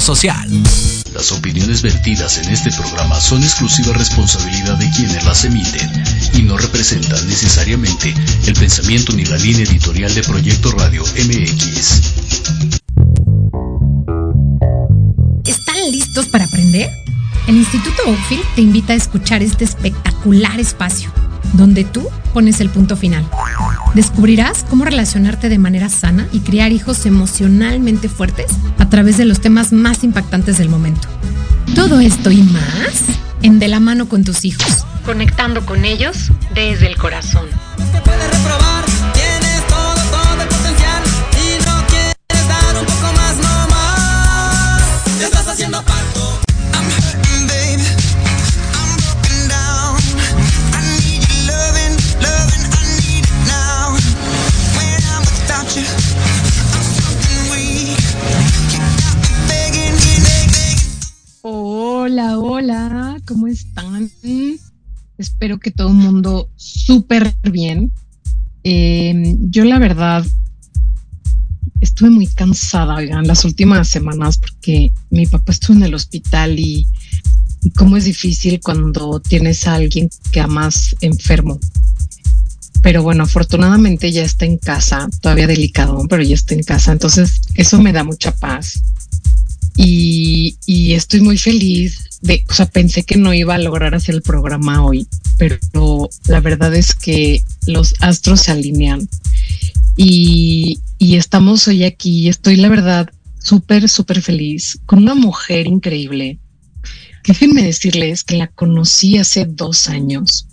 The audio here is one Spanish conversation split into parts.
Social. Las opiniones vertidas en este programa son exclusiva responsabilidad de quienes las emiten y no representan necesariamente el pensamiento ni la línea editorial de Proyecto Radio MX. ¿Están listos para aprender? El Instituto Oakfield te invita a escuchar este espectacular espacio, donde tú pones el punto final. Descubrirás cómo relacionarte de manera sana y criar hijos emocionalmente fuertes a través de los temas más impactantes del momento. Todo esto y más en De la mano con tus hijos, conectando con ellos desde el corazón. Espero que todo el mundo súper bien. Em, yo la verdad estuve muy cansada, oigan, las últimas semanas porque mi papá estuvo en el hospital y, cómo es difícil cuando tienes a alguien que amas enfermo. Pero bueno, afortunadamente ya está en casa, todavía delicado, pero ya está en casa. Entonces eso me da mucha paz. Y estoy muy feliz de, o sea, pensé que no iba a lograr hacer el programa hoy, pero la verdad es que los astros se alinean y, y estamos hoy aquí. Estoy, la verdad, súper, súper feliz con una mujer increíble. Déjenme decirles que la conocí hace dos años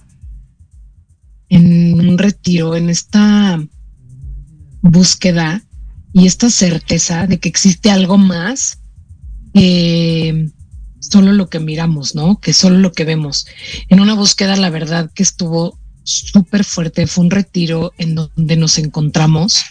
en un retiro, en esta búsqueda y esta certeza de que existe algo más que solo lo que miramos, ¿no? Que solo lo que vemos. En una búsqueda, la verdad que estuvo súper fuerte, fue un retiro en donde nos encontramos,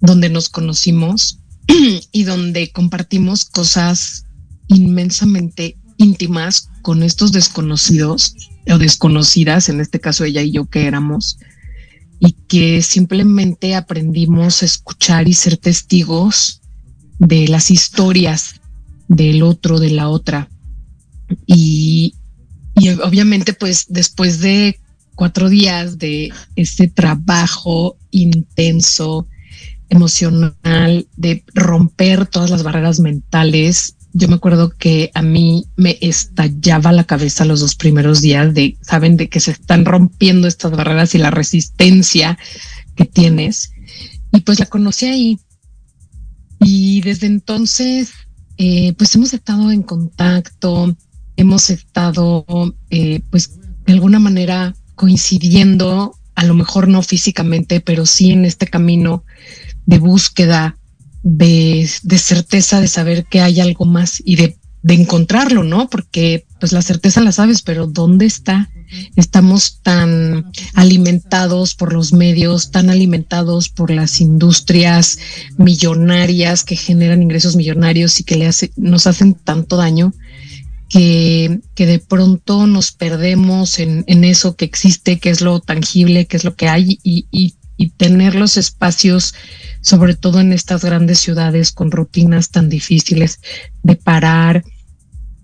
donde nos conocimos y donde compartimos cosas inmensamente íntimas con estos desconocidos o desconocidas, en este caso ella y yo que éramos, y que simplemente aprendimos a escuchar y ser testigos de las historias del otro, de la otra. Y, y obviamente, pues después de cuatro días de este trabajo intenso, emocional, de romper todas las barreras mentales, yo me acuerdo que a mí me estallaba la cabeza los dos primeros días de, saben, de que se están rompiendo estas barreras y la resistencia que tienes. Y pues la conocí ahí. Y desde entonces eh, pues hemos estado en contacto, hemos estado, eh, pues de alguna manera coincidiendo, a lo mejor no físicamente, pero sí en este camino de búsqueda, de, de certeza de saber que hay algo más y de, de encontrarlo, ¿no? Porque pues la certeza la sabes, pero ¿dónde está? Estamos tan alimentados por los medios, tan alimentados por las industrias millonarias que generan ingresos millonarios y que le hace, nos hacen tanto daño que, que de pronto nos perdemos en, en, eso que existe, que es lo tangible, que es lo que hay y, y, y tener los espacios, sobre todo en estas grandes ciudades con rutinas tan difíciles de parar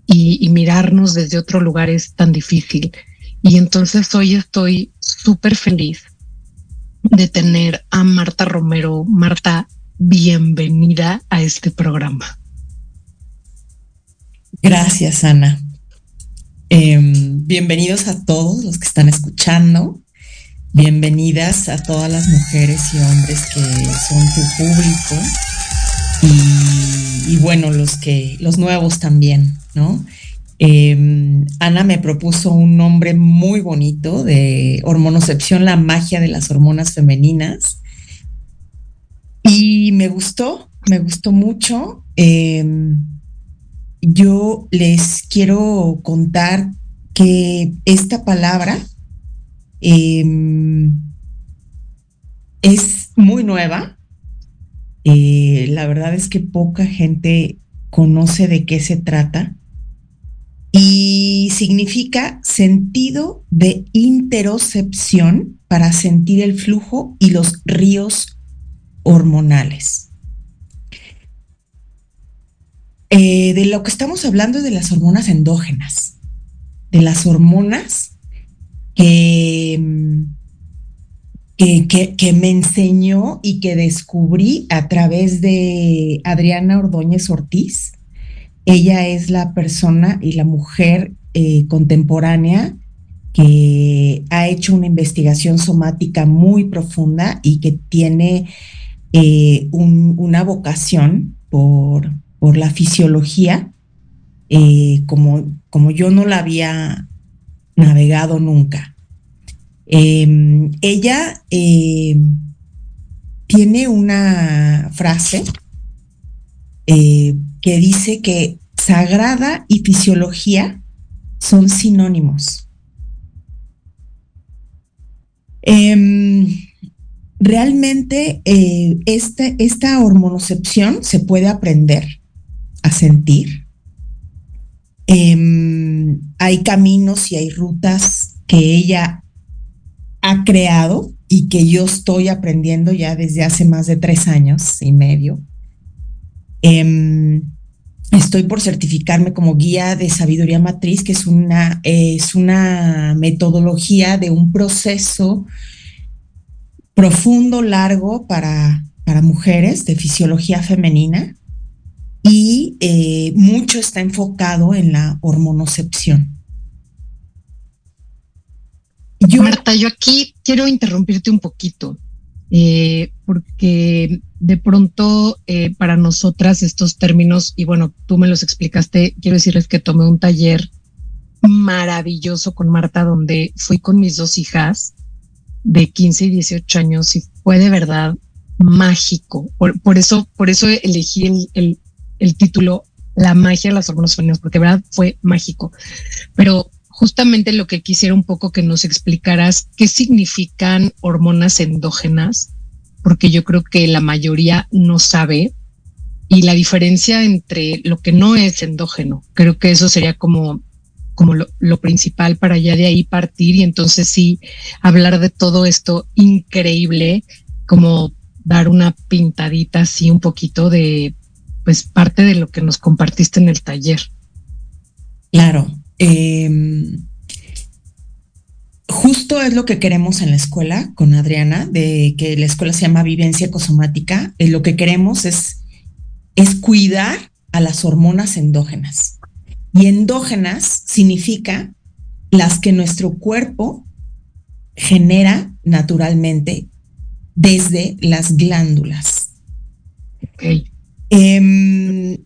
y, y mirarnos desde otro lugar es tan difícil. Y entonces hoy estoy súper feliz de tener a Marta Romero. Marta, bienvenida a este programa. Gracias, Ana. Eh, bienvenidos a todos los que están escuchando. Bienvenidas a todas las mujeres y hombres que son tu público. Y, y bueno, los que, los nuevos también, ¿no? Eh, Ana me propuso un nombre muy bonito de hormonocepción, la magia de las hormonas femeninas. Y me gustó, me gustó mucho. Eh, yo les quiero contar que esta palabra eh, es muy nueva. Eh, la verdad es que poca gente conoce de qué se trata y significa sentido de interocepción para sentir el flujo y los ríos hormonales. eh, de lo que estamos hablando es de las hormonas endógenas, de las hormonas que, que, que, me enseñó y que descubrí a través de Adriana Ordóñez Ortiz. Ella es la persona y la mujer eh, contemporánea que ha hecho una investigación somática muy profunda y que tiene eh, una vocación por, por la fisiología, eh, como, como yo no la había navegado nunca. Em, ella em, tiene una frase que dice que sagrada y fisiología son sinónimos. Em, realmente eh, este, esta hormonocepción se puede aprender a sentir. Em, hay caminos y hay rutas que ella ha creado y que yo estoy aprendiendo ya desde hace más de tres años y medio. Em, estoy por certificarme como guía de sabiduría matriz, que es una, es una metodología de un proceso profundo, largo para, para mujeres de fisiología femenina y eh, mucho está enfocado en la hormonocepción. Marta, yo aquí quiero interrumpirte un poquito, eh, porque de pronto eh, para nosotras estos términos, y bueno, tú me los explicaste, quiero decirles que tomé un taller maravilloso con Marta, donde fui con mis dos hijas de 15 y 18 años y fue de verdad mágico. Por, eso, por eso elegí el, el título La magia de las hormonas femeninas, porque de verdad fue mágico. Pero justamente lo que quisiera un poco que nos explicaras qué significan hormonas endógenas, porque yo creo que la mayoría no sabe y la diferencia entre lo que no es endógeno. Creo que eso sería como como lo, principal para ya de ahí partir y entonces sí hablar de todo esto increíble, como dar una pintadita así un poquito de pues parte de lo que nos compartiste en el taller. Claro. Em, justo es lo que queremos en la escuela con Adriana, de que la escuela se llama Vivencia Ecosomática. Eh, lo que queremos es, es cuidar a las hormonas endógenas. Y endógenas significa las que nuestro cuerpo genera naturalmente desde las glándulas. Okay. Em,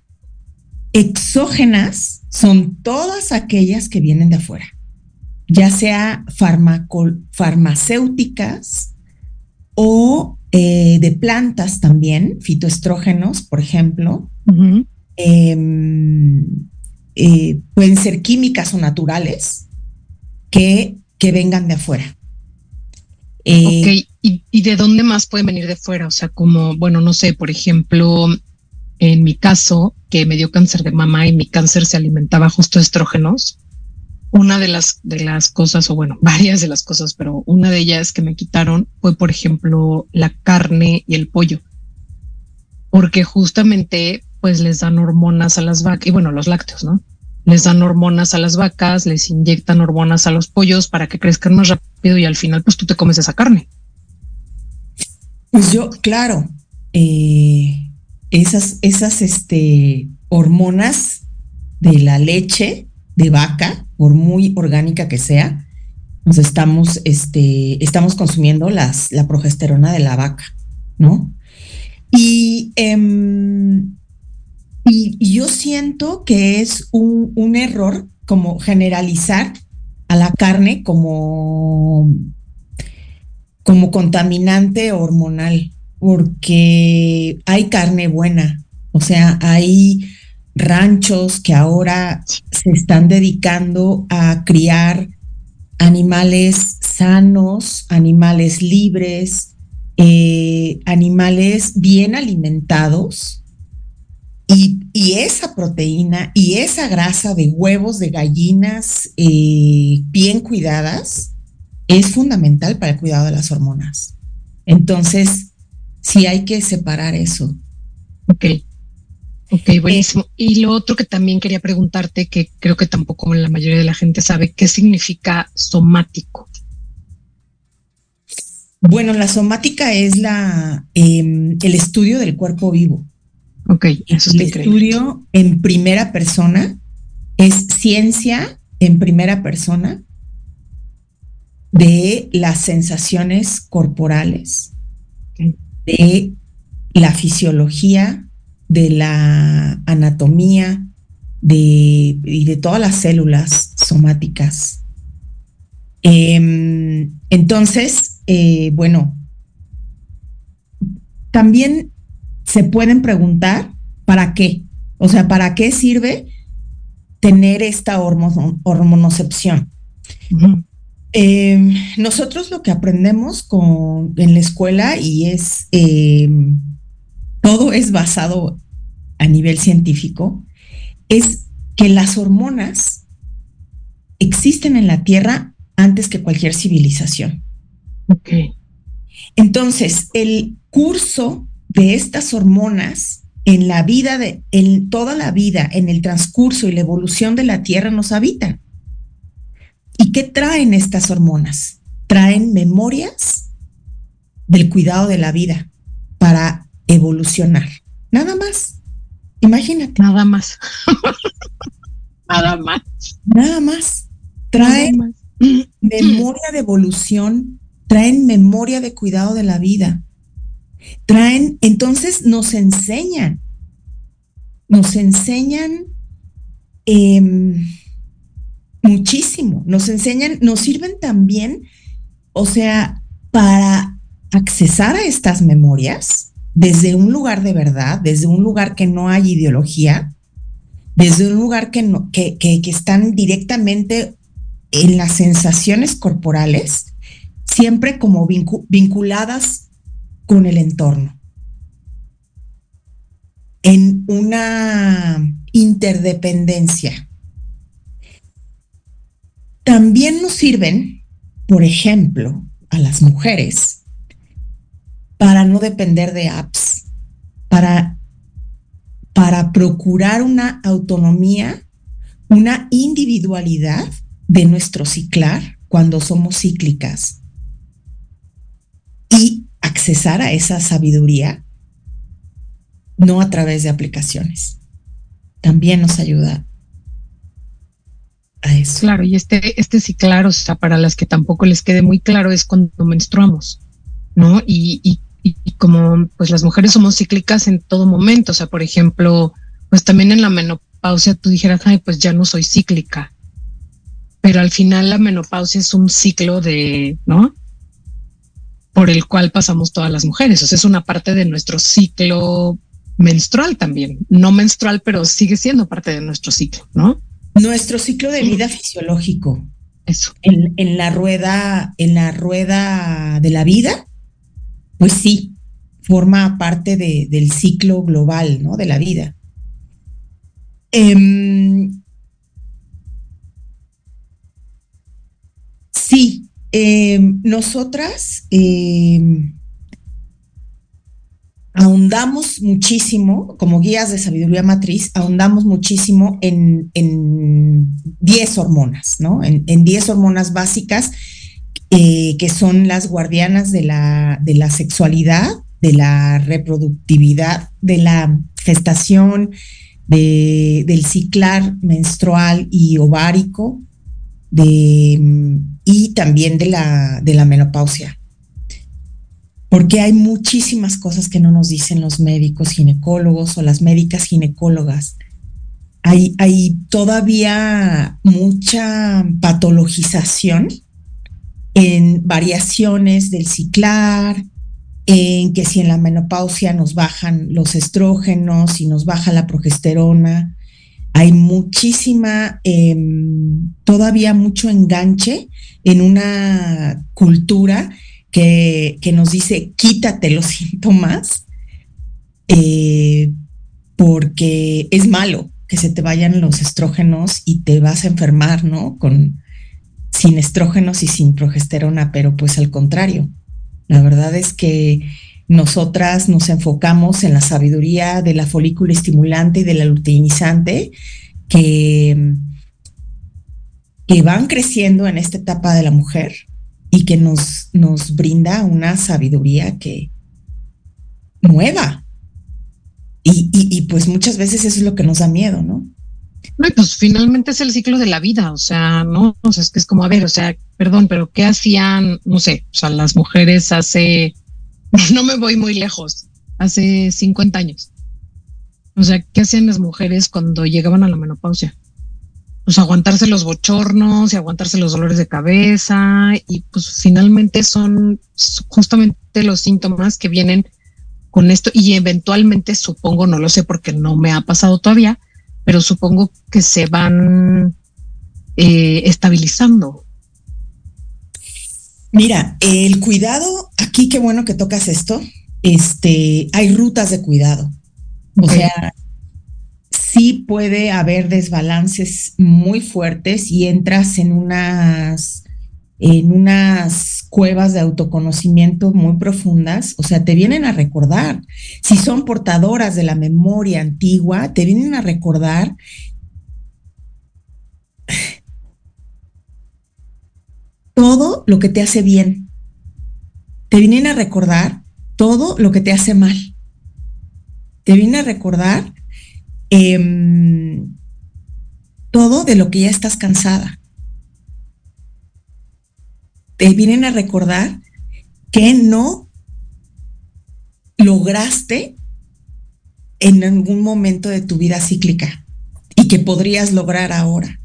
exógenas son todas aquellas que vienen de afuera, ya sea farmacéuticas o eh, de plantas también, fitoestrógenos, por ejemplo. Em, eh, pueden ser químicas o naturales que, que vengan de afuera. Eh, ok, ¿Y, ¿Y, de dónde más pueden venir de fuera? O sea, como, bueno, no sé, por ejemplo, en mi caso, que me dio cáncer de mama y mi cáncer se alimentaba justo de estrógenos, una de las, de las cosas, o bueno, varias de las cosas, pero una de ellas que me quitaron fue, por ejemplo, la carne y el pollo. Porque justamente, pues les dan hormonas a las vacas, y bueno, los lácteos, ¿no? Les dan hormonas a las vacas, les inyectan hormonas a los pollos para que crezcan más rápido y al final, pues tú te comes esa carne. Pues yo, claro, eh, esas, esas este, hormonas de la leche de vaca, por muy orgánica que sea, nos estamos, este, estamos consumiendo la progesterona de la vaca, ¿no? Y, em, y, yo siento que es un, un error como generalizar a la carne como, como contaminante hormonal porque hay carne buena, o sea, hay ranchos que ahora se están dedicando a criar animales sanos, animales libres, eh, animales bien alimentados. Y, esa proteína y esa grasa de huevos de gallinas eh, bien cuidadas es fundamental para el cuidado de las hormonas. Entonces, sí hay que separar eso. Ok. Ok, buenísimo. y lo otro que también quería preguntarte, que creo que tampoco la mayoría de la gente sabe, ¿qué significa somático? Bueno, la somática es la em, el estudio del cuerpo vivo. Ok, eso el estudio en primera persona es ciencia en primera persona de las sensaciones corporales, de la fisiología, de la anatomía de, y de todas las células somáticas. Em, entonces, eh, bueno, también se pueden preguntar para qué, o sea, para qué sirve tener esta hormonocepción. Em, nosotros lo que aprendemos con, en la escuela y es, em, todo es basado a nivel científico, es que las hormonas existen en la Tierra antes que cualquier civilización. Ok. Entonces, el curso de estas hormonas en la vida de, en toda la vida, en el transcurso y la evolución de la Tierra nos habitan. ¿Y qué traen estas hormonas? Traen memorias del cuidado de la vida para evolucionar. Nada más. Imagínate. Nada más. Nada más. Nada más. Traen memoria de evolución, traen memoria de cuidado de la vida. Traen, entonces nos enseñan, nos enseñan eh, Muchísimo. Nos enseñan, nos sirven también, o sea, para accesar a estas memorias desde un lugar de verdad, desde un lugar que no hay ideología, desde un lugar que, no, que, que, están directamente en las sensaciones corporales, siempre como vinculadas con el entorno, en una interdependencia. También nos sirven, por ejemplo, a las mujeres para no depender de apps, para, para procurar una autonomía, una individualidad de nuestro ciclar cuando somos cíclicas y accesar a esa sabiduría no a través de aplicaciones. También nos ayuda Claro, y este, este sí, claro, o sea, para las que tampoco les quede muy claro es cuando menstruamos, ¿no? Y, y, como pues las mujeres somos cíclicas en todo momento, o sea, por ejemplo, pues también en la menopausia tú dijeras, ay, pues ya no soy cíclica, pero al final la menopausia es un ciclo de, ¿no? Por el cual pasamos todas las mujeres, o sea, es una parte de nuestro ciclo menstrual también, no menstrual, pero sigue siendo parte de nuestro ciclo, ¿no? Nuestro ciclo de vida fisiológico. Eso. En, la rueda, en la rueda de la vida, pues sí, forma parte del ciclo global, ¿no? De la vida. Em, sí, em, nosotras em, ahondamos muchísimo, como guías de sabiduría matriz, ahondamos muchísimo en 10 hormonas, ¿no? En 10 hormonas básicas eh, que son las guardianas de la, de la sexualidad, de la reproductividad, de la gestación, de, del ciclar menstrual y ovárico, de, y también de la, de la menopausia porque hay muchísimas cosas que no nos dicen los médicos ginecólogos o las médicas ginecólogas. Hay, hay todavía mucha patologización en variaciones del ciclar, en que si en la menopausia nos bajan los estrógenos y nos baja la progesterona, hay muchísima, em, todavía mucho enganche en una cultura que, nos dice quítate los síntomas eh, porque es malo que se te vayan los estrógenos y te vas a enfermar, ¿no? Sin estrógenos y sin progesterona, pero pues al contrario. La verdad es que nosotras nos enfocamos en la sabiduría de la folícula estimulante y de la luteinizante que, que van creciendo en esta etapa de la mujer y que nos, nos brinda una sabiduría que nueva. Y, y, pues muchas veces eso es lo que nos da miedo, ¿no? No, pues finalmente es el ciclo de la vida, o sea, no, es que es como, a ver, o sea, perdón, pero ¿qué hacían, no sé, o sea, las mujeres hace, no me voy muy lejos, hace 50 años? O sea, ¿qué hacían las mujeres cuando llegaban a la menopausia? Pues aguantarse los bochornos y aguantarse los dolores de cabeza y pues finalmente son justamente los síntomas que vienen con esto y eventualmente supongo, no lo sé porque no me ha pasado todavía, pero supongo que se van eh, estabilizando. Mira, el cuidado, aquí qué bueno que tocas esto, este, hay rutas de cuidado. O sea, sí puede haber desbalances muy fuertes y entras en unas en unas cuevas de autoconocimiento muy profundas, o sea, te vienen a recordar, si son portadoras de la memoria antigua, te vienen a recordar todo lo que te hace bien, te vienen a recordar todo lo que te hace mal, te vienen a recordar em, todo de lo que ya estás cansada te vienen a recordar que no lograste en algún momento de tu vida cíclica y que podrías lograr ahora.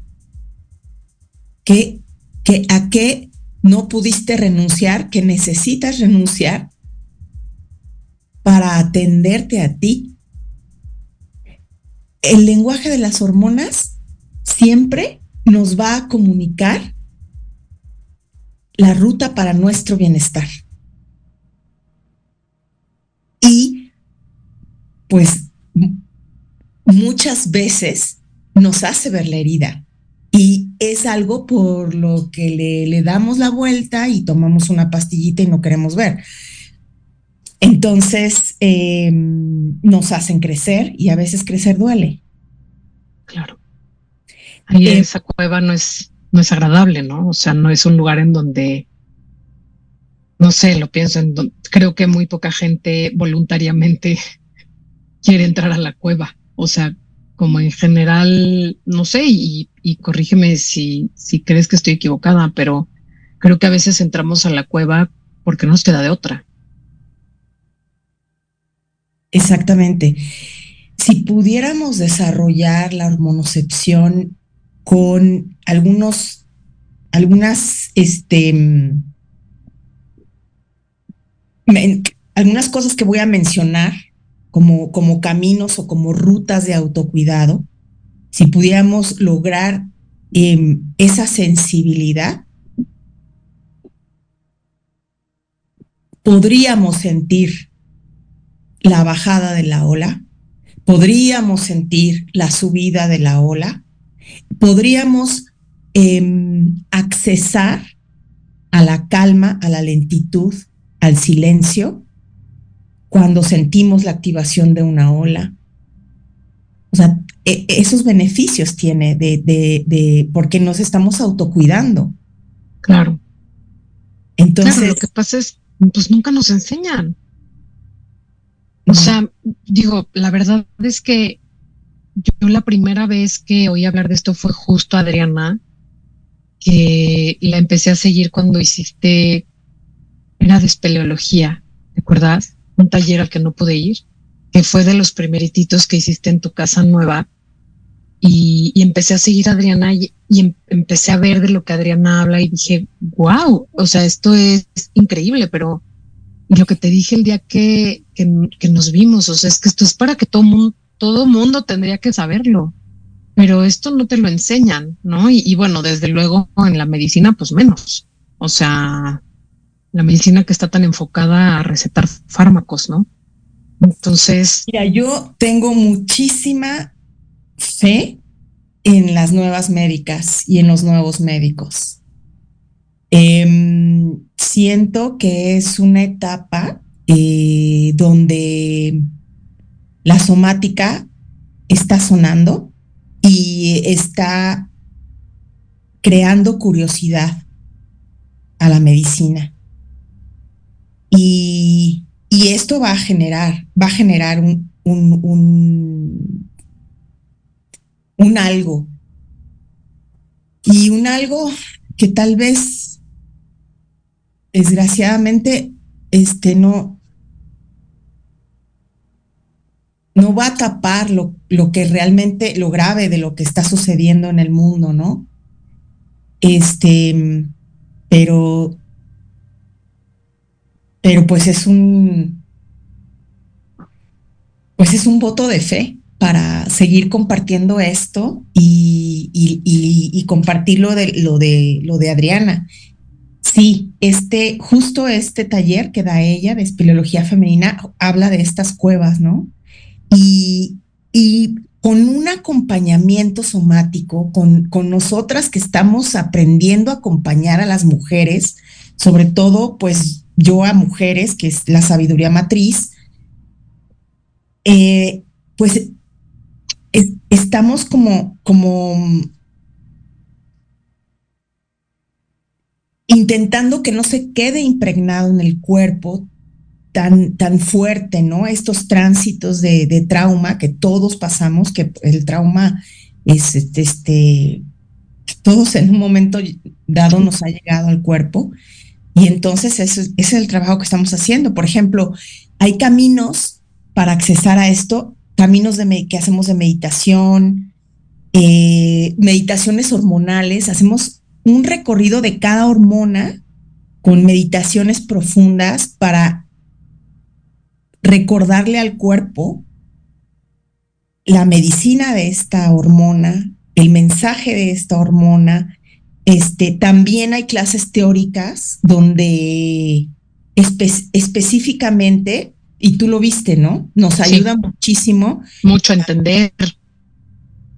Que, que a qué no pudiste renunciar, que necesitas renunciar para atenderte a ti. El lenguaje de las hormonas siempre nos va a comunicar la ruta para nuestro bienestar. Y pues muchas veces nos hace ver la herida y es algo por lo que le, damos la vuelta y tomamos una pastillita y no queremos ver. Entonces em, nos hacen crecer y a veces crecer duele. Claro. Ahí eh, esa cueva no es no es agradable, ¿no? O sea, no es un lugar en donde, no sé, lo pienso, en creo que muy poca gente voluntariamente quiere entrar a la cueva. O sea, como en general, no sé, y, y corrígeme si, si crees que estoy equivocada, pero creo que a veces entramos a la cueva porque no nos queda de otra. Exactamente. Si pudiéramos desarrollar la hormonocepción con algunos, algunas, este, algunas cosas que voy a mencionar como, como caminos o como rutas de autocuidado, si pudiéramos lograr em, esa sensibilidad, podríamos sentir la bajada de la ola, podríamos sentir la subida de la ola, podríamos em, accesar a la calma, a la lentitud, al silencio, cuando sentimos la activación de una ola. O sea, e, esos beneficios tiene de, de, porque nos estamos autocuidando. Claro. Entonces. lo que pasa es, pues nunca nos enseñan. O sea, digo, la verdad es que yo la primera vez que oí hablar de esto fue justo Adriana, que la empecé a seguir cuando hiciste, era de espeleología, ¿te acuerdas? Un taller al que no pude ir, que fue de los primerititos que hiciste en tu casa nueva. Y, empecé a seguir a Adriana y, em, empecé a ver de lo que Adriana habla y dije, wow, o sea, esto es, increíble, pero lo que te dije el día que, que, que, nos vimos, o sea, es que esto es para que todo mundo todo mundo tendría que saberlo, pero esto no te lo enseñan, ¿no? Y, bueno, desde luego en la medicina, pues menos. O sea, la medicina que está tan enfocada a recetar fármacos, ¿no? Entonces. Mira, yo tengo muchísima fe en las nuevas médicas y en los nuevos médicos. Em, siento que es una etapa eh, donde la somática está sonando y está creando curiosidad a la medicina. Y, esto va a generar, va a generar un, un, un algo. Y un algo que tal vez, desgraciadamente, este no, no va a tapar lo, lo, que realmente, lo grave de lo que está sucediendo en el mundo, ¿no? Este, pero, pero pues es un, pues es un voto de fe para seguir compartiendo esto y, y, compartir lo de, lo, de, lo de Adriana. Sí, este, justo este taller que da ella de espeleología femenina habla de estas cuevas, ¿no? Y, con un acompañamiento somático, con, con nosotras que estamos aprendiendo a acompañar a las mujeres, sobre todo, pues yo a mujeres, que es la sabiduría matriz, eh, pues estamos como, como intentando que no se quede impregnado en el cuerpo tan, tan fuerte, ¿no? Estos tránsitos de, trauma que todos pasamos, que el trauma es este, este, todos en un momento dado nos ha llegado al cuerpo. Y entonces ese es el trabajo que estamos haciendo. Por ejemplo, hay caminos para accesar a esto caminos que hacemos de meditación, eh, meditaciones hormonales, hacemos un recorrido de cada hormona con meditaciones profundas para recordarle al cuerpo la medicina de esta hormona, el mensaje de esta hormona. Este, también hay clases teóricas donde específicamente y tú lo viste, ¿no? Nos ayuda muchísimo. Mucho a entender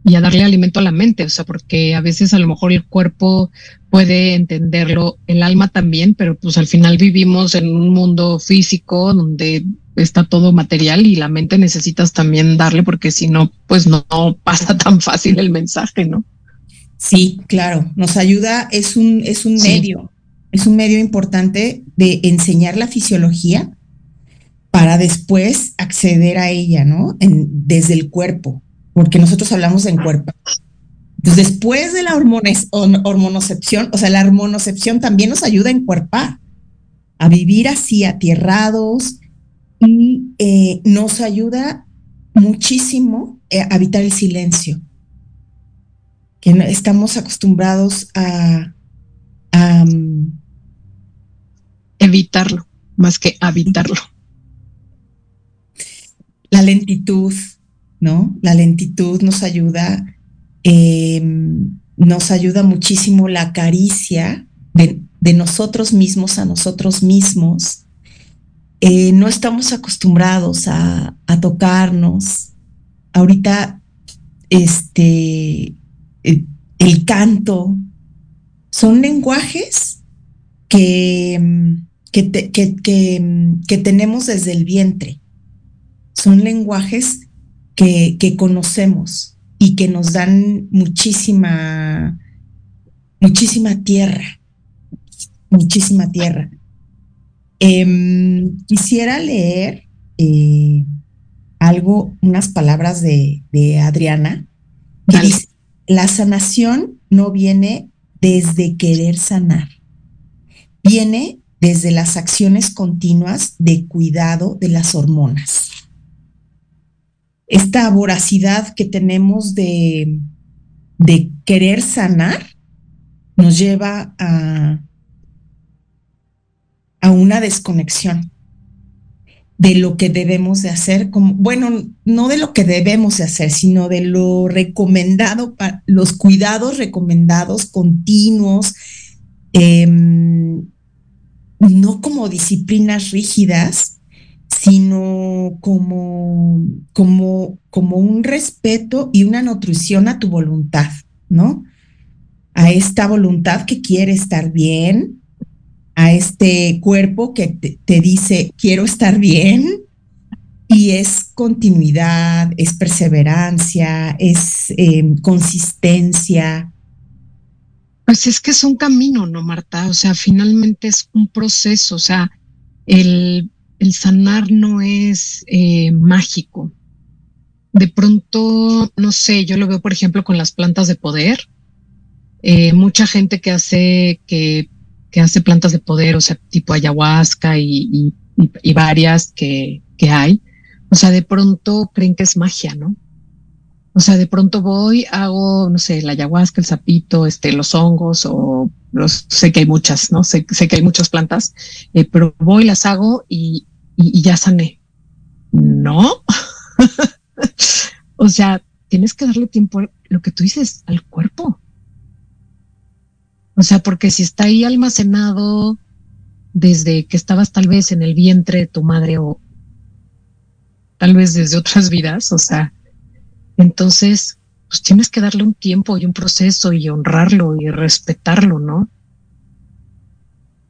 y a darle alimento a la mente, o sea, porque a veces a lo mejor el cuerpo puede entenderlo, el alma también, pero pues al final vivimos en un mundo físico donde está todo material y la mente necesitas también darle porque si no, pues no, pasa tan fácil el mensaje, ¿no? Sí, claro, nos ayuda, es un, es un medio, es un medio importante de enseñar la fisiología, para después acceder a ella, ¿no? desde el cuerpo, porque nosotros hablamos en cuerpo. Entonces, después de la hormonocepción, o sea, la hormonocepción también nos ayuda en cuerpar, a vivir así, atierrados, y eh, nos ayuda muchísimo eh, a evitar el silencio, que estamos acostumbrados a, mm, evitarlo, más que habitarlo la lentitud, ¿no? La lentitud nos ayuda, em, nos ayuda muchísimo la caricia de, nosotros mismos a nosotros mismos. Eh, no estamos acostumbrados a, tocarnos. Ahorita, este, el, canto, son lenguajes que, que tenemos desde el vientre son lenguajes que, conocemos y que nos dan muchísima, muchísima tierra, muchísima tierra. Em, quisiera leer eh, algo, unas palabras de, Adriana, que dice, la sanación no viene desde querer sanar, viene desde las acciones continuas de cuidado de las hormonas esta voracidad que tenemos de, de querer sanar nos lleva a, a una desconexión de lo que debemos de hacer, como, bueno, no de lo que debemos de hacer, sino de lo recomendado, para, los cuidados recomendados continuos, em, no como disciplinas rígidas, sino como, como, como un respeto y una nutrición a tu voluntad, ¿no? A esta voluntad que quiere estar bien, a este cuerpo que te, dice, quiero estar bien, y es continuidad, es perseverancia, es eh, consistencia. Pues es que es un camino, ¿no, Marta? O sea, finalmente es un proceso, o sea, el, sanar no es eh, mágico. De pronto, no sé, yo lo veo, por ejemplo, con las plantas de poder. Eh, mucha gente que hace, que, que, hace plantas de poder, o sea, tipo ayahuasca y, y varias que, que hay, o sea, de pronto creen que es magia, ¿no? O sea, de pronto voy, hago, no sé, la ayahuasca, el sapito, este, los hongos, o los, sé que hay muchas, ¿no? Sé, sé que hay muchas plantas, eh, pero voy, las hago y, y, ya sané. No. o sea, tienes que darle tiempo, lo que tú dices, al cuerpo. O sea, porque si está ahí almacenado desde que estabas tal vez en el vientre de tu madre o, tal vez desde otras vidas, o sea, entonces, pues tienes que darle un tiempo y un proceso y honrarlo y respetarlo, ¿no?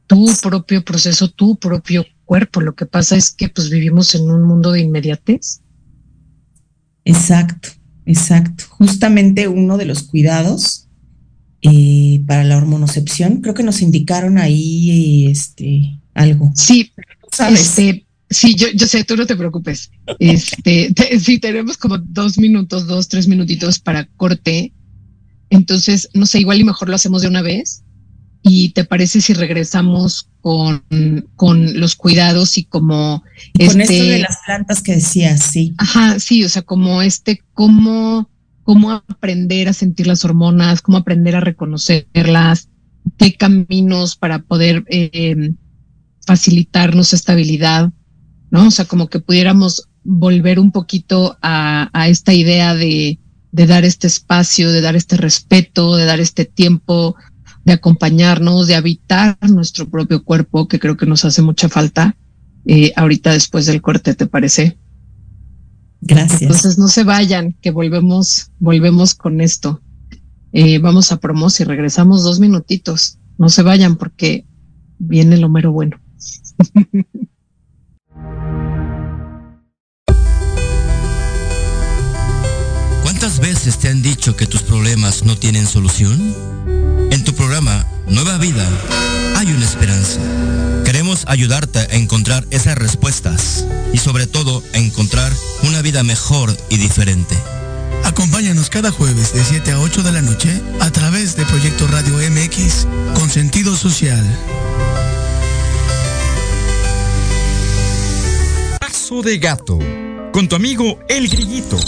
Tu propio proceso, tu propio cuerpo. Lo que pasa es que pues vivimos en un mundo de inmediatez. Exacto, exacto. Justamente uno de los cuidados eh, para la hormonocepción, creo que nos indicaron ahí este algo. Sí, ¿sabes? Este, Sí, yo, yo sé, tú no te preocupes. Este, sí, tenemos como dos minutos, dos, tres minutitos para corte. Entonces, no sé, igual y mejor lo hacemos de una vez. ¿Y te parece si regresamos con, con los cuidados y como... con esto de las plantas que decías, sí. Ajá, sí, o sea, como este, cómo, cómo aprender a sentir las hormonas, cómo aprender a reconocerlas, qué caminos para poder eh, facilitarnos estabilidad ¿no? O sea, como que pudiéramos volver un poquito a, esta idea de, dar este espacio, de dar este respeto, de dar este tiempo, de acompañarnos, de habitar nuestro propio cuerpo, que creo que nos hace mucha falta eh, ahorita después del corte, ¿te parece? Gracias. Entonces no se vayan, que volvemos, volvemos con esto. Eh, vamos a promos y regresamos dos minutitos. No se vayan porque viene lo mero bueno. ¿Cuántas veces te han dicho que tus problemas no tienen solución? En tu programa Nueva Vida hay una esperanza. Ayudarte a encontrar esas respuestas y sobre todo a encontrar una vida mejor y diferente. Acompáñanos cada jueves de 7 a 8 de la noche a través de Proyecto Radio MX con sentido social. Paso de gato con tu amigo El Grillito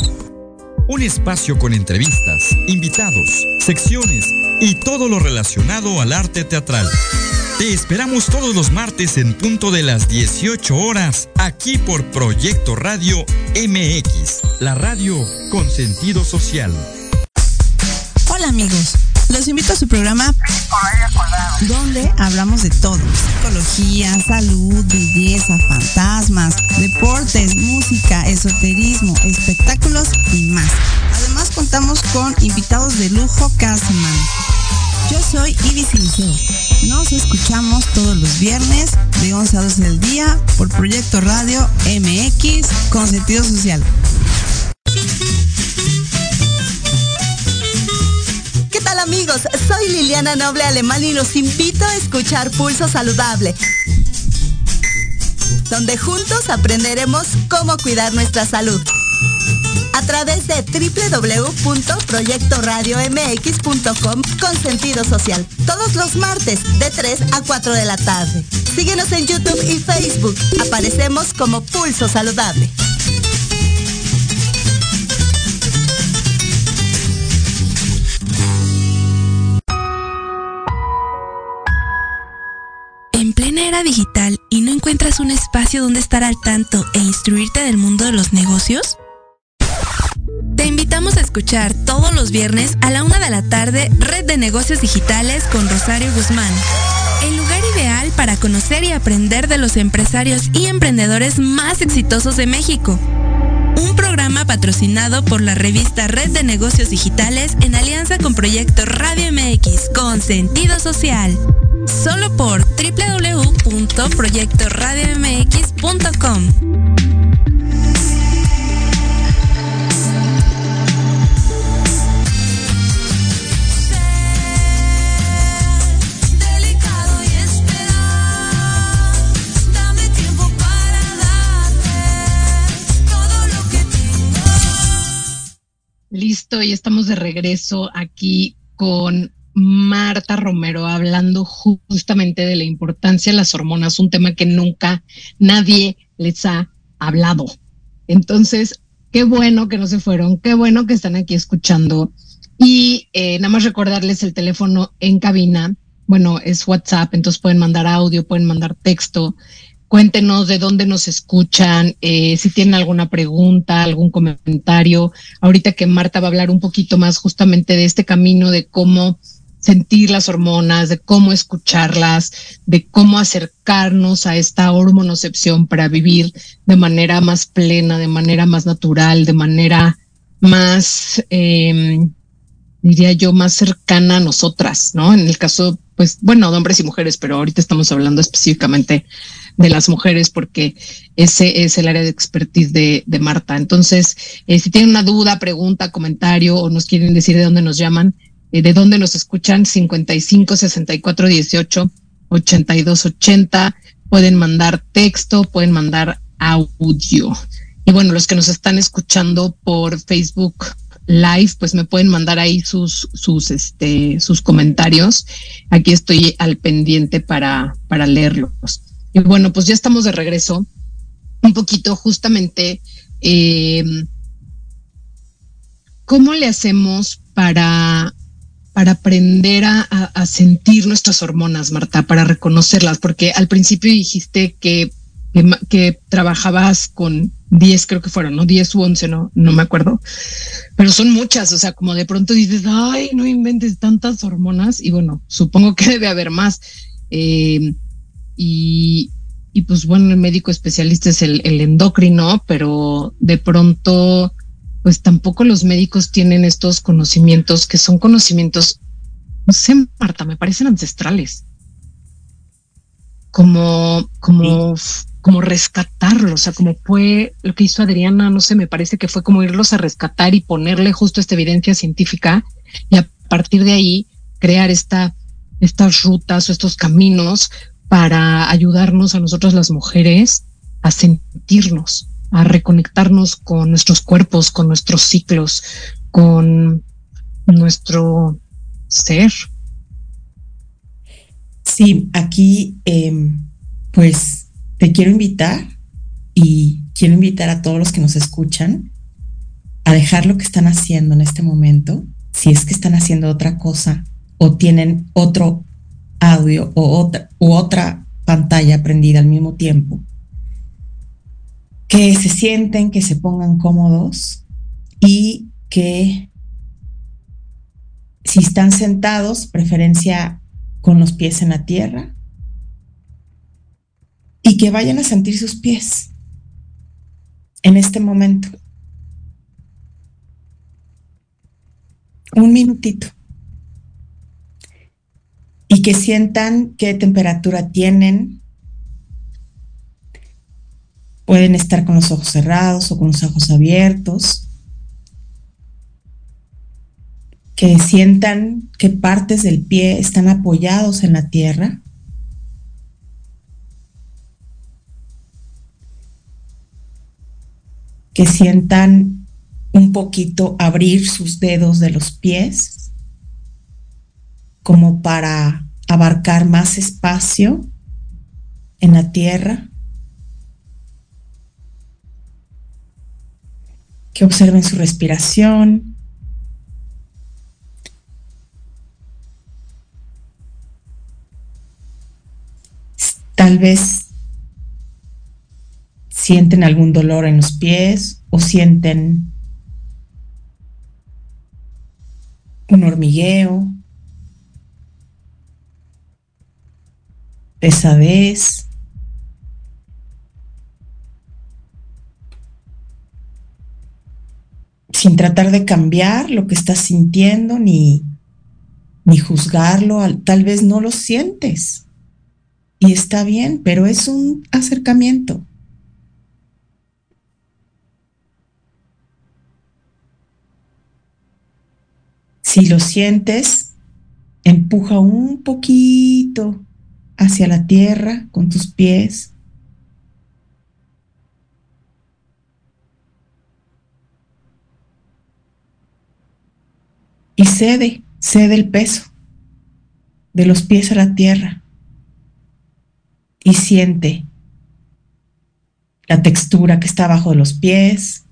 un espacio con entrevistas, invitados, secciones y todo lo relacionado al arte teatral. Te esperamos todos los martes en punto de las 18 horas aquí por Proyecto Radio MX, la radio con sentido social. Hola amigos. Los invito a su programa donde hablamos de todo. Psicología, salud, belleza, fantasmas, deportes, música, esoterismo, espectáculos y más. Además contamos con invitados de lujo cada semana. Yo soy Ibis Siliceo. Nos escuchamos todos los viernes de 11 a 12 del día por Proyecto Radio MX con sentido social. amigos? Soy Liliana Noble Alemán y los invito a escuchar Pulso Saludable, donde juntos aprenderemos cómo cuidar nuestra salud. A través de www.proyectoradiomx.com con sentido social. Todos los martes de 3 a 4 de la tarde. Síguenos en YouTube y Facebook. Aparecemos como Pulso Saludable. era digital y no encuentras un espacio donde estar al tanto e instruirte del mundo de los negocios? Te invitamos a escuchar todos los viernes a la una de la tarde Red de Negocios Digitales con Rosario Guzmán. El lugar ideal para conocer y aprender de los empresarios y emprendedores más exitosos de México. Un programa patrocinado por la revista Red de Negocios Digitales en alianza con Proyecto Radio MX con sentido social. solo por www.proyectoradiomx.com. Y estamos de regreso aquí con Marta Romero hablando justamente de la importancia de las hormonas, un tema que nunca nadie les ha hablado. Entonces, qué bueno que no se fueron, qué bueno que están aquí escuchando. Y eh, nada más recordarles el teléfono en cabina. Bueno, es WhatsApp, entonces pueden mandar audio, pueden mandar texto. Cuéntenos de dónde nos escuchan, eh, si tienen alguna pregunta, algún comentario. Ahorita que Marta va a hablar un poquito más justamente de este camino de cómo sentir las hormonas, de cómo escucharlas, de cómo acercarnos a esta hormonocepción para vivir de manera más plena, de manera más natural, de manera más, em, diría yo, más cercana a nosotras, ¿no? En el caso, pues, bueno, de hombres y mujeres, pero ahorita estamos hablando específicamente de las mujeres porque ese es el área de expertise de, de Marta. Entonces, eh, si tienen una duda, pregunta, comentario o nos quieren decir de dónde nos llaman, eh, de dónde nos escuchan, 55 64 18 82 80. Pueden mandar texto, pueden mandar audio. Y bueno, los que nos están escuchando por Facebook Live, pues me pueden mandar ahí sus, sus, este, sus comentarios. Aquí estoy al pendiente para, para leerlos. Y bueno, pues ya estamos de regreso. Un poquito justamente, eh, ¿cómo le hacemos para para aprender a, sentir nuestras hormonas, Marta, para reconocerlas, porque al principio dijiste que, que, trabajabas con 10, creo que fueron, ¿no? 10 u 11, no, no me acuerdo, pero son muchas, o sea, como de pronto dices, ay, no inventes tantas hormonas, y bueno, supongo que debe haber más. Eh, y, y pues bueno, el médico especialista es el, el endocrino, pero de pronto pues tampoco los médicos tienen estos conocimientos que son conocimientos, no sé, Marta, me parecen ancestrales. Como, como, como rescatarlos, o sea, como fue lo que hizo Adriana, no sé, me parece que fue como irlos a rescatar y ponerle justo esta evidencia científica y a partir de ahí crear esta, estas rutas o estos caminos para ayudarnos a nosotros las mujeres a sentirnos, a reconectarnos con nuestros cuerpos, con nuestros ciclos, con nuestro ser. Sí, aquí em, pues te quiero invitar y quiero invitar a todos los que nos escuchan a dejar lo que están haciendo en este momento, si es que están haciendo otra cosa o tienen otro audio o otra, u otra pantalla prendida al mismo tiempo que se sienten, que se pongan cómodos y que si están sentados, preferencia con los pies en la tierra, y que vayan a sentir sus pies en este momento. Un minutito. Que sientan qué temperatura tienen, Pueden estar con los ojos cerrados o con los ojos abiertos. Que sientan qué partes del pie están apoyados en la tierra. Que sientan un poquito abrir sus dedos de los pies como para abarcar más espacio en la tierra. que observen su respiración. Tal vez sienten algún dolor en los pies o sienten un hormigueo, pesadez. sin tratar de cambiar lo que estás sintiendo ni, ni juzgarlo, tal vez no lo sientes. Y está bien, pero es un acercamiento. Si lo sientes, empuja un poquito hacia la tierra con tus pies. Y cede, cede el peso de los pies a la tierra. Y siente la textura que está abajo de los pies,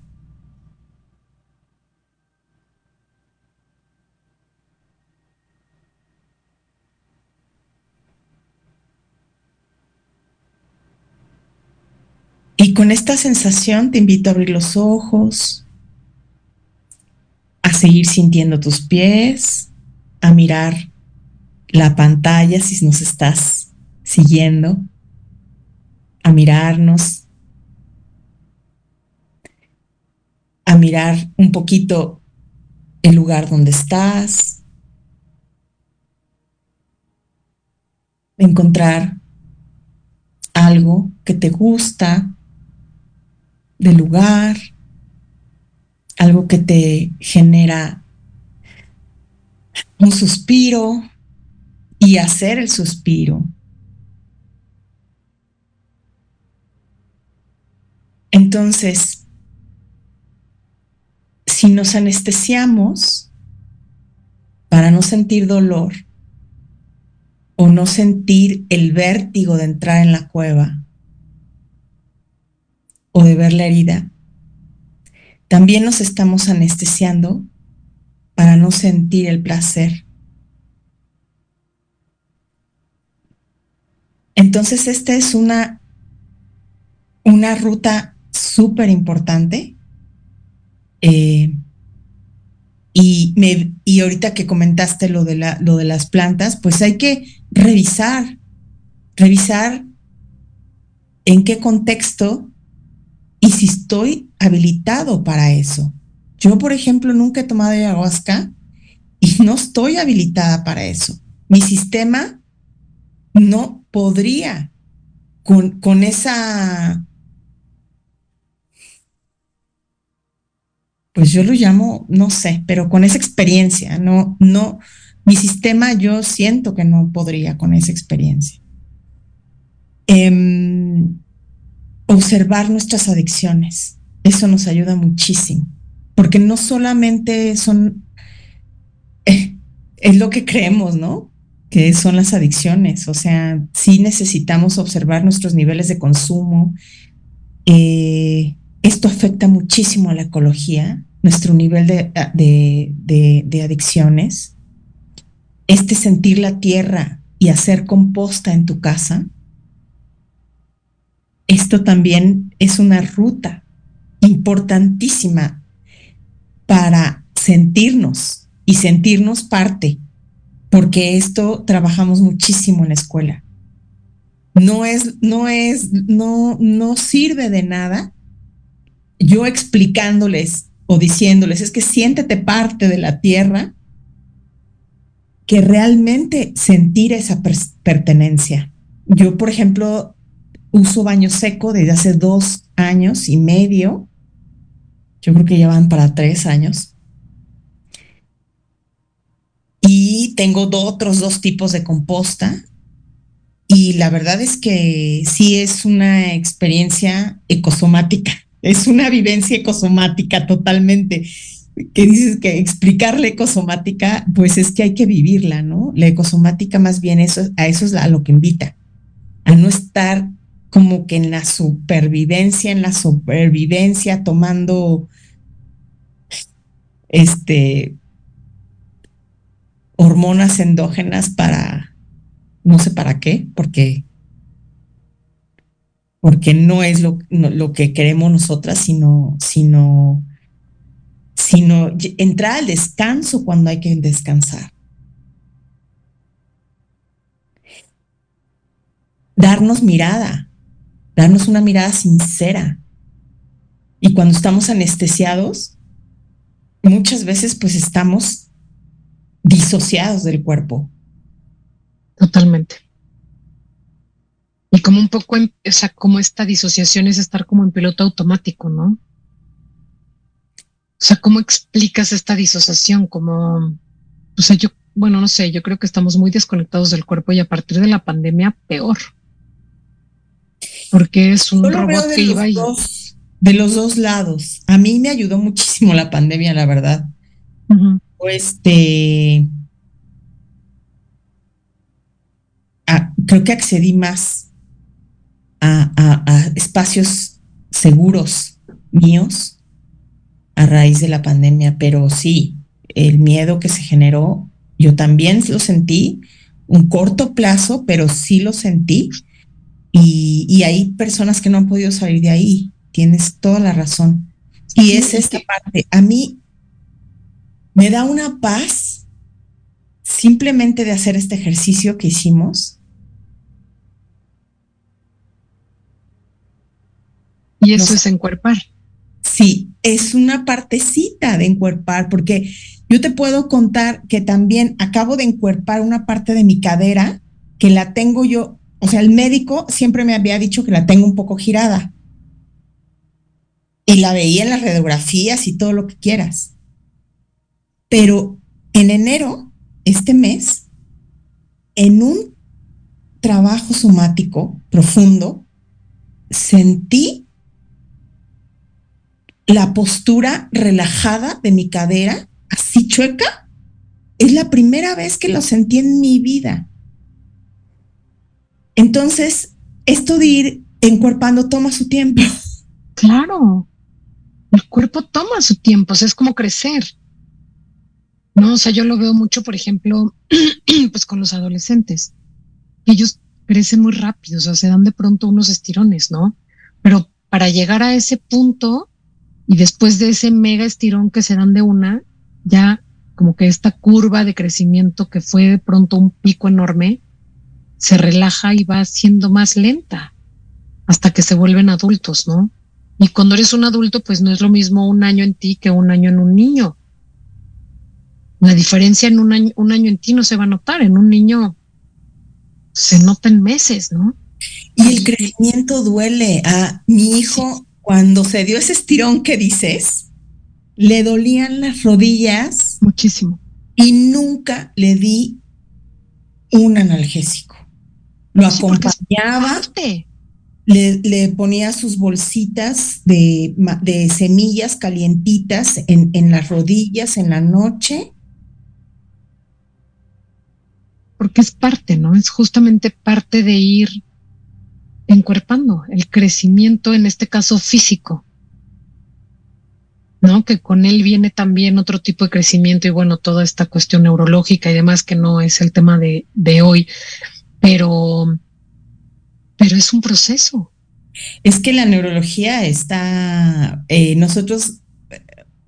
Y con esta sensación te invito a abrir los ojos, a seguir sintiendo tus pies, a mirar la pantalla si nos estás siguiendo, a mirarnos, a mirar un poquito el lugar donde estás, encontrar algo que te gusta, del lugar, algo que te genera un suspiro y hacer el suspiro. Entonces, si nos anestesiamos para no sentir dolor o no sentir el vértigo de entrar en la cueva, o de ver la herida, también nos estamos anestesiando para no sentir el placer. Entonces, esta es una, una ruta súper importante. Eh, y, me, y ahorita que comentaste lo de, la, lo de las plantas, pues hay que revisar, revisar en qué contexto si estoy habilitado para eso. Yo, por ejemplo, nunca he tomado ayahuasca y no estoy habilitada para eso. Mi sistema no podría con, con esa, pues yo lo llamo, no sé, pero con esa experiencia, no, no, mi sistema yo siento que no podría con esa experiencia. Em, observar nuestras adicciones. Eso nos ayuda muchísimo, porque no solamente son, eh, es lo que creemos, ¿no? Que son las adicciones, o sea, sí necesitamos observar nuestros niveles de consumo. Eh, esto afecta muchísimo a la ecología, nuestro nivel de, de, de adicciones. Este sentir la tierra y hacer composta en tu casa, esto también es una ruta importantísima para sentirnos y sentirnos parte, porque esto trabajamos muchísimo en la escuela. No es, no es, no, no sirve de nada yo explicándoles o diciéndoles, es que siéntete parte de la tierra, que realmente sentir esa pertenencia. Yo, por ejemplo, uso baño seco desde hace dos años y medio. Yo creo que ya van para tres años. Y tengo otros dos tipos de composta. Y la verdad es que sí es una experiencia ecosomática, es una vivencia ecosomática totalmente. Que dices que explicar la ecosomática, pues es que hay que vivirla, ¿no? La ecosomática más bien eso, a eso es a lo que invita, a no estar como que en la supervivencia, en la supervivencia, tomando este hormonas endógenas para no sé para qué, porque porque no es lo, lo que queremos nosotras, sino, sino, sino entrar al descanso cuando hay que descansar. Darnos mirada, darnos una mirada sincera. Y cuando estamos anestesiados, muchas veces pues estamos disociados del cuerpo. Totalmente. Y como un poco, o sea, como esta disociación es estar como en piloto automático, ¿no? O sea, ¿cómo explicas esta disociación? Como, o sea, yo, bueno, no sé, yo creo que estamos muy desconectados del cuerpo y a partir de la pandemia, peor. Porque es un robot que iba y... de los dos lados. A mí me ayudó muchísimo la pandemia, la verdad. Este. creo que accedí más a, espacios seguros míos a raíz de la pandemia, pero sí, el miedo que se generó, yo también lo sentí, un corto plazo, pero sí lo sentí. Y, y, hay personas que no han podido salir de ahí. Tienes toda la razón. Y es esta parte. A mí me da una paz simplemente de hacer este ejercicio que hicimos Y eso es encuerpar. Sí, es una partecita de encuerpar, porque yo te puedo contar que también acabo de encuerpar una parte de mi cadera que la tengo yo, o sea, el médico siempre me había dicho que la tengo un poco girada. Y la veía en las radiografías y todo lo que quieras. Pero en enero, este mes, en un trabajo somático profundo, sentí la postura relajada de mi cadera, así chueca, es la primera vez que lo sentí en mi vida. Entonces, esto de ir encuerpando toma su tiempo. Claro, el cuerpo toma su tiempo, o sea, es como crecer. No, o sea, yo lo veo mucho, por ejemplo, pues con los adolescentes. Ellos crecen muy rápido, o sea, se dan de pronto unos estirones, ¿no? Pero para llegar a ese punto, y después de ese mega estirón que se dan de una, ya como que esta curva de crecimiento que fue de pronto un pico enorme, se relaja y va siendo más lenta hasta que se vuelven adultos, ¿no? Y cuando eres un adulto, pues no es lo mismo un año en ti que un año en un niño. La diferencia en un año, un año en ti no se va a notar, en un niño se nota en meses, ¿no? Y el crecimiento duele. A mi hijo cuando se dio ese estirón que dices, le dolían las rodillas. Muchísimo. Y nunca le di un analgésico. Lo acompañaba. Le, le, ponía sus bolsitas de, de semillas calientitas en, en las rodillas en la noche. Porque es parte, ¿no? Es justamente parte de ir encuerpando el crecimiento, en este caso físico, ¿no? Que con él viene también otro tipo de crecimiento y bueno, toda esta cuestión neurológica y demás que no es el tema de, de hoy, pero, pero es un proceso. Es que la neurología está, eh, nosotros,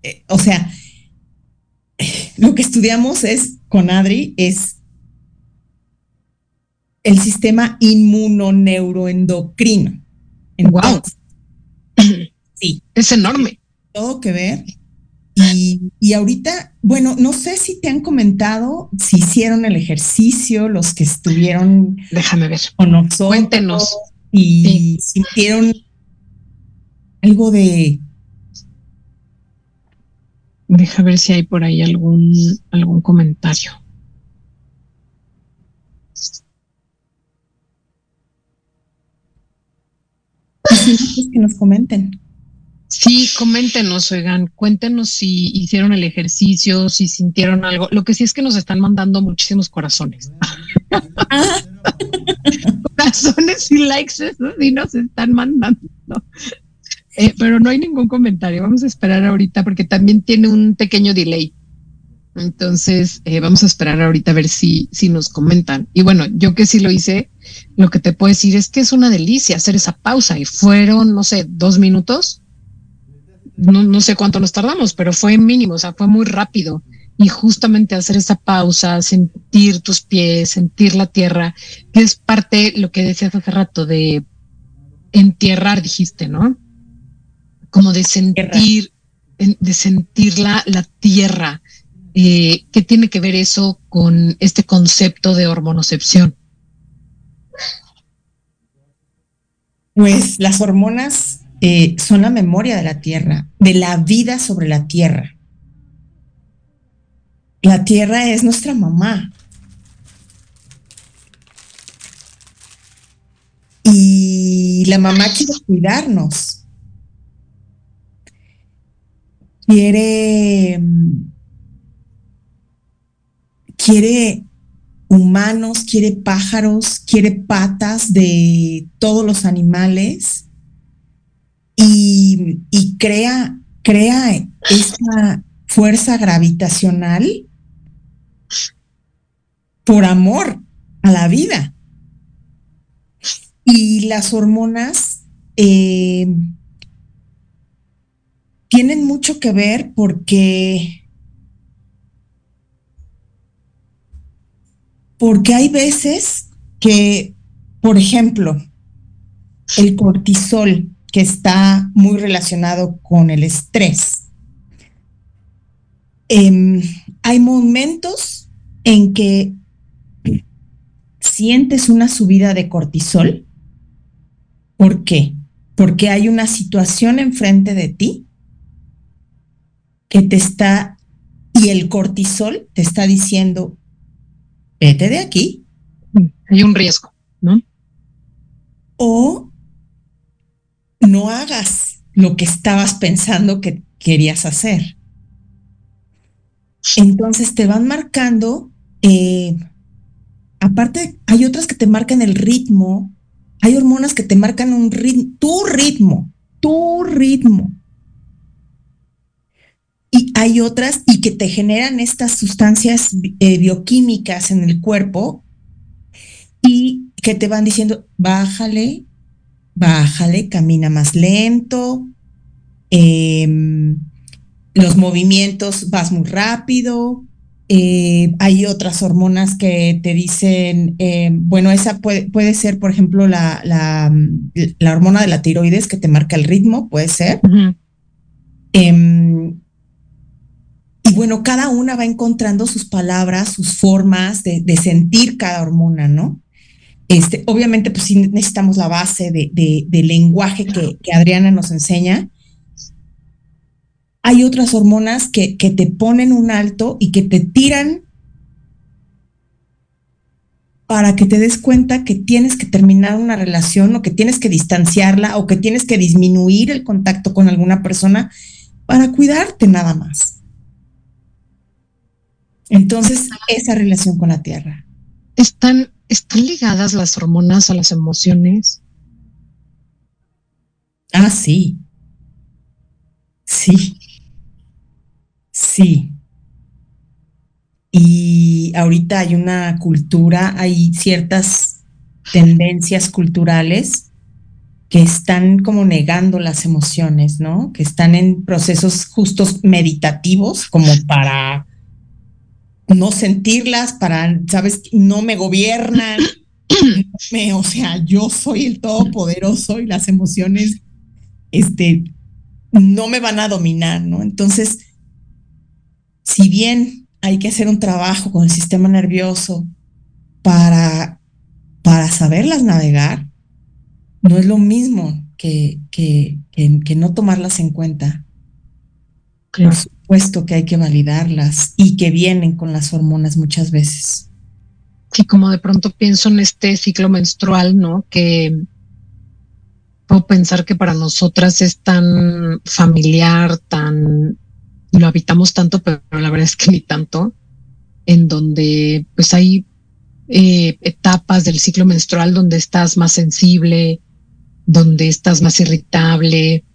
eh, o sea, lo que estudiamos es con Adri es el sistema inmunoneuroendocrino. wow. Sí. Es enorme. Todo que ver. Y, y, ahorita, bueno, no sé si te han comentado si hicieron el ejercicio, los que estuvieron. Déjame ver. Con nosotros. Cuéntenos. Y sintieron algo de. Deja ver si hay por ahí algún, algún comentario. que nos comenten. Sí, coméntenos, oigan, cuéntenos si hicieron el ejercicio, si sintieron algo. Lo que sí es que nos están mandando muchísimos corazones. corazones y likes, eso sí nos están mandando. Eh, pero no hay ningún comentario. Vamos a esperar ahorita porque también tiene un pequeño delay. Entonces, eh, vamos a esperar ahorita a ver si, si nos comentan. Y bueno, yo que sí lo hice, lo que te puedo decir es que es una delicia hacer esa pausa y fueron, no sé, dos minutos. No, no sé cuánto nos tardamos, pero fue mínimo, o sea, fue muy rápido. Y justamente hacer esa pausa, sentir tus pies, sentir la tierra, que es parte, lo que decías hace rato, de entierrar, dijiste, ¿no? Como de sentir, de sentir la, la tierra, eh, ¿qué tiene que ver eso con este concepto de hormonocepción? Pues las hormonas eh, son la memoria de la Tierra, de la vida sobre la Tierra. La Tierra es nuestra mamá. Y la mamá quiere cuidarnos. Quiere, quiere humanos, quiere pájaros, quiere patas de todos los animales y, crea, crea esta fuerza gravitacional por amor a la vida. Y las hormonas eh, tienen mucho que ver porque, porque hay veces que, por ejemplo, el cortisol, que está muy relacionado con el estrés. Em, hay momentos en que sientes una subida de cortisol ¿Por qué? Porque hay una situación enfrente de ti que te está, y el cortisol te está diciendo, vete de aquí. Hay un riesgo, ¿no? O no hagas lo que estabas pensando que querías hacer. Entonces te van marcando, eh, aparte hay otras que te marcan el ritmo hay hormonas que te marcan un ritmo, tu ritmo, tu ritmo. Y hay otras y que te generan estas sustancias eh, bioquímicas en el cuerpo y que te van diciendo, bájale, bájale, camina más lento, em, los movimientos vas muy rápido, eh, hay otras hormonas que te dicen, eh, bueno, esa puede, puede, ser, por ejemplo, la, la, hormona de la tiroides que te marca el ritmo, puede ser. Em, y bueno, cada una va encontrando sus palabras, sus formas de, sentir cada hormona, ¿no? Este, obviamente, pues sí necesitamos la base de, de lenguaje que, que Adriana nos enseña, hay otras hormonas que, te ponen un alto y que te tiran para que te des cuenta que tienes que terminar una relación o que tienes que distanciarla o que tienes que disminuir el contacto con alguna persona para cuidarte nada más. Entonces, esa relación con la tierra. ¿Están, están ligadas las hormonas a las emociones? Ah, sí. Sí. Sí. Y ahorita hay una cultura, hay ciertas tendencias culturales que están como negando las emociones, ¿no? Que están en procesos justos meditativos como para no sentirlas, para, ¿sabes? No me gobiernan. o sea, yo soy el todopoderoso y las emociones, este, no me van a dominar, ¿no? Entonces, si bien hay que hacer un trabajo con el sistema nervioso para, para saberlas navegar, no es lo mismo que, que, que, no tomarlas en cuenta. Por supuesto que hay que validarlas y que vienen con las hormonas muchas veces. Sí, como de pronto pienso en este ciclo menstrual, ¿no? Que puedo pensar que para nosotras es tan familiar, tan lo habitamos tanto, pero la verdad es que ni tanto, en donde pues hay eh, etapas del ciclo menstrual donde estás más sensible, donde estás más irritable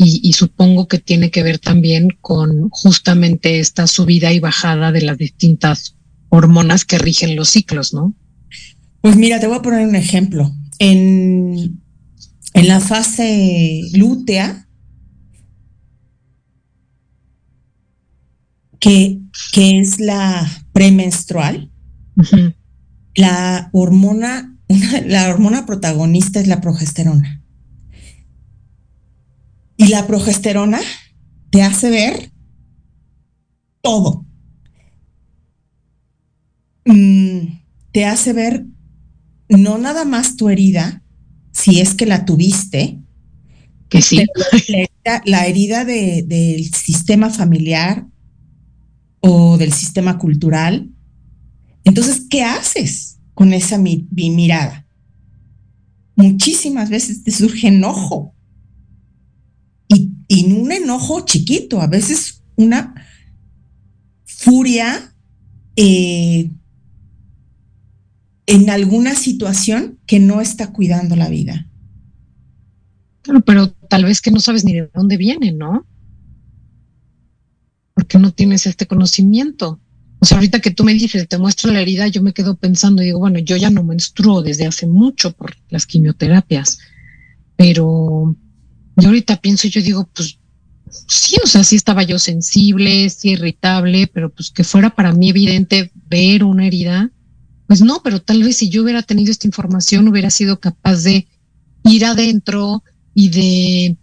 y, supongo que tiene que ver también con justamente esta subida y bajada de las distintas hormonas que rigen los ciclos, ¿no? Pues mira, te voy a poner un ejemplo. En, en la fase lútea, que, es la premenstrual, la hormona, la hormona protagonista es la progesterona. Y la progesterona te hace ver todo. Mm, te hace ver no nada más tu herida, si es que la tuviste, que sí. La herida, la herida del sistema familiar o del sistema cultural. Entonces, ¿qué haces con esa mirada? Muchísimas veces te surge enojo y, un enojo chiquito, a veces una furia eh, en alguna situación que no está cuidando la vida. Claro, pero tal vez que no sabes ni de dónde viene, ¿no? Porque no tienes este conocimiento. O sea, ahorita que tú me dices, te muestro la herida, yo me quedo pensando y digo, bueno, yo ya no menstruo desde hace mucho por las quimioterapias, pero yo ahorita pienso yo digo, pues sí, o sea, sí estaba yo sensible, sí irritable, pero pues que fuera para mí evidente ver una herida, pues no, pero tal vez si yo hubiera tenido esta información hubiera sido capaz de ir adentro y de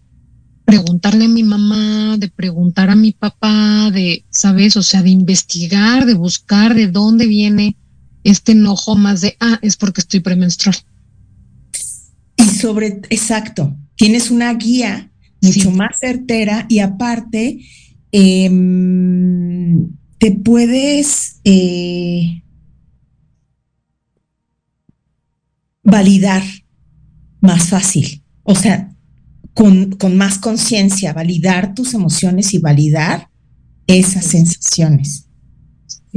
preguntarle a mi mamá, de preguntar a mi papá, de, ¿sabes? O sea, de investigar, de buscar de dónde viene este enojo más de, ah, es porque estoy premenstrual. Y sobre, exacto, tienes una guía mucho más certera y aparte em, te puedes eh, validar más fácil, o sea, con, más conciencia, validar tus emociones y validar esas sensaciones.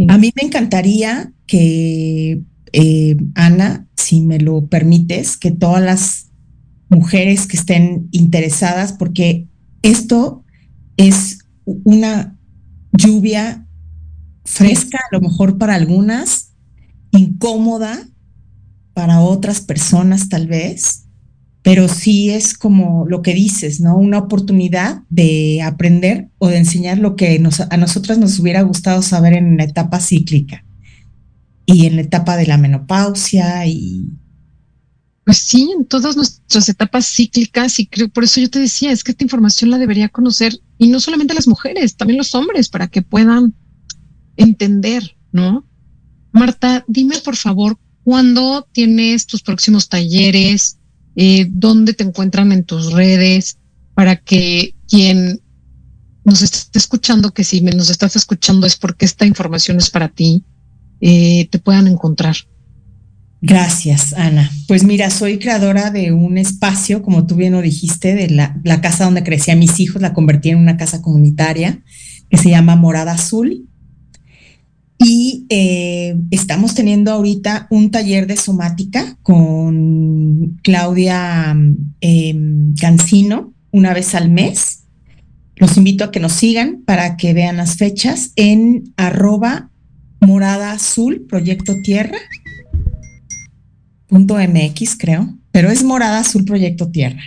A mí me encantaría que, eh, Ana, si me lo permites, que todas las mujeres que estén interesadas, porque esto es una lluvia fresca, a lo mejor para algunas, incómoda para otras personas tal vez, pero sí es como lo que dices, ¿no? Una oportunidad de aprender o de enseñar lo que a nosotras nos hubiera gustado saber en la etapa cíclica y en la etapa de la menopausia y, pues sí, en todas nuestras etapas cíclicas y creo, por eso yo te decía, es que esta información la debería conocer y no solamente las mujeres, también los hombres para que puedan entender, ¿no? Marta, dime por favor, ¿cuándo tienes tus próximos talleres? Eh, ¿Dónde te encuentran en tus redes? Para que quien nos esté escuchando, que si nos estás escuchando es porque esta información es para ti, eh, te puedan encontrar. Gracias, Ana. Pues mira, soy creadora de un espacio, como tú bien lo dijiste, de la, casa donde crecían mis hijos, la convertí en una casa comunitaria que se llama Morada Azul. Y eh, estamos teniendo ahorita un taller de somática con Claudia em, Cancino una vez al mes. Los invito a que nos sigan para que vean las fechas en arroba morada azul, proyecto tierra .mx, creo, pero es Morada Azul Proyecto Tierra.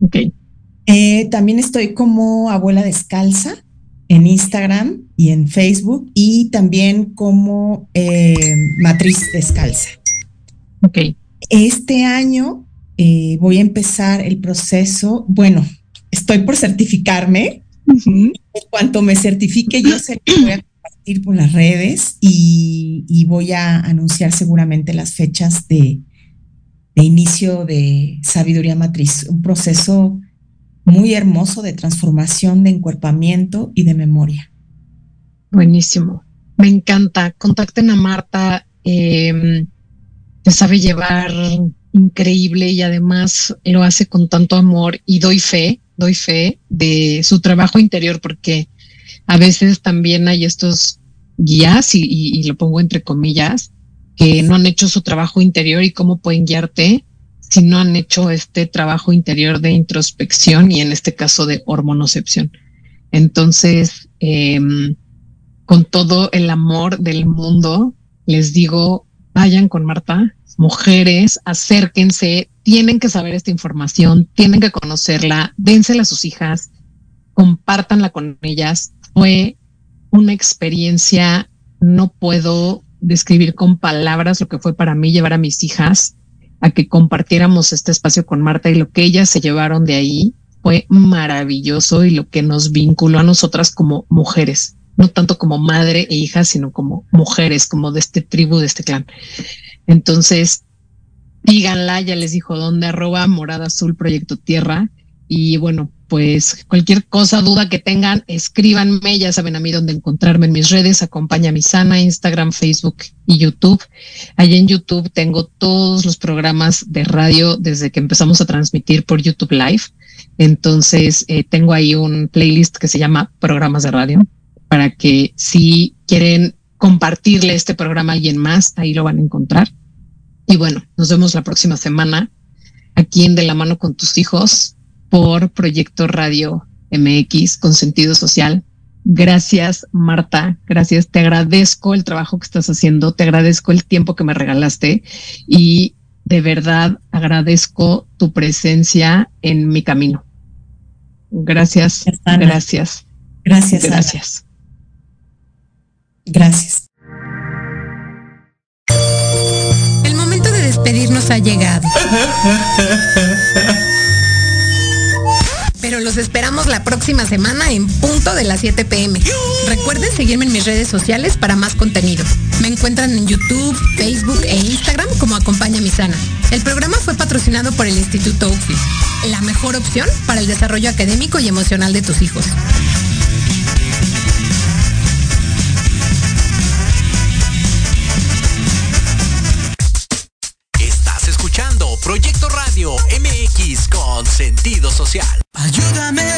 Ok. Eh, también estoy como Abuela Descalza en Instagram y en Facebook y también como eh, Matriz Descalza. Ok. Este año eh, voy a empezar el proceso, bueno, estoy por certificarme. En cuanto me certifique, yo sé que voy a compartir por las redes y voy a anunciar seguramente las fechas de, de inicio de sabiduría matriz, un proceso muy hermoso de transformación, de encuerpamiento y de memoria. Buenísimo, me encanta. Contacten a Marta, eh, sabe llevar increíble y además lo hace con tanto amor y doy fe, doy fe de su trabajo interior porque a veces también hay estos guías y lo pongo entre comillas que no han hecho su trabajo interior y cómo pueden guiarte si no han hecho este trabajo interior de introspección y en este caso de hormonocepción. Entonces, em, con todo el amor del mundo, les digo, vayan con Marta, mujeres, acérquense, tienen que saber esta información, tienen que conocerla, dénsela a sus hijas, compártanla con ellas. Fue una experiencia, no puedo describir con palabras lo que fue para mí llevar a mis hijas a que compartiéramos este espacio con Marta y lo que ellas se llevaron de ahí fue maravilloso y lo que nos vinculó a nosotras como mujeres. no tanto como madre e hija, sino como mujeres, como de este tribu, de este clan. Entonces, díganla, ya les dijo dónde, arroba morada azul proyecto tierra. Y bueno, pues cualquier cosa, duda que tengan, escríbanme, ya saben a mí dónde encontrarme en mis redes, acompaña a mi sana, Instagram, Facebook y YouTube. Allí en YouTube tengo todos los programas de radio desde que empezamos a transmitir por YouTube Live. Entonces, eh, tengo ahí un playlist que se llama Programas de Radio para que si quieren compartirle este programa a alguien más, ahí lo van a encontrar. Y bueno, nos vemos la próxima semana aquí en De la mano con tus hijos por Proyecto Radio MX con sentido social. Gracias, Marta. Gracias. Te agradezco el trabajo que estás haciendo. Te agradezco el tiempo que me regalaste y de verdad agradezco tu presencia en mi camino. Gracias. Gracias. Gracias. Gracias. Gracias. El momento de despedirnos ha llegado. pero los esperamos la próxima semana en punto de las 7 pm. Recuerden seguirme en mis redes sociales para más contenido. Me encuentran en YouTube, Facebook e Instagram como Acompaña Misana. El programa fue patrocinado por el Instituto UFI, la mejor opción para el desarrollo académico y emocional de tus hijos. Estás escuchando Proyecto con sentido social. Ayúdame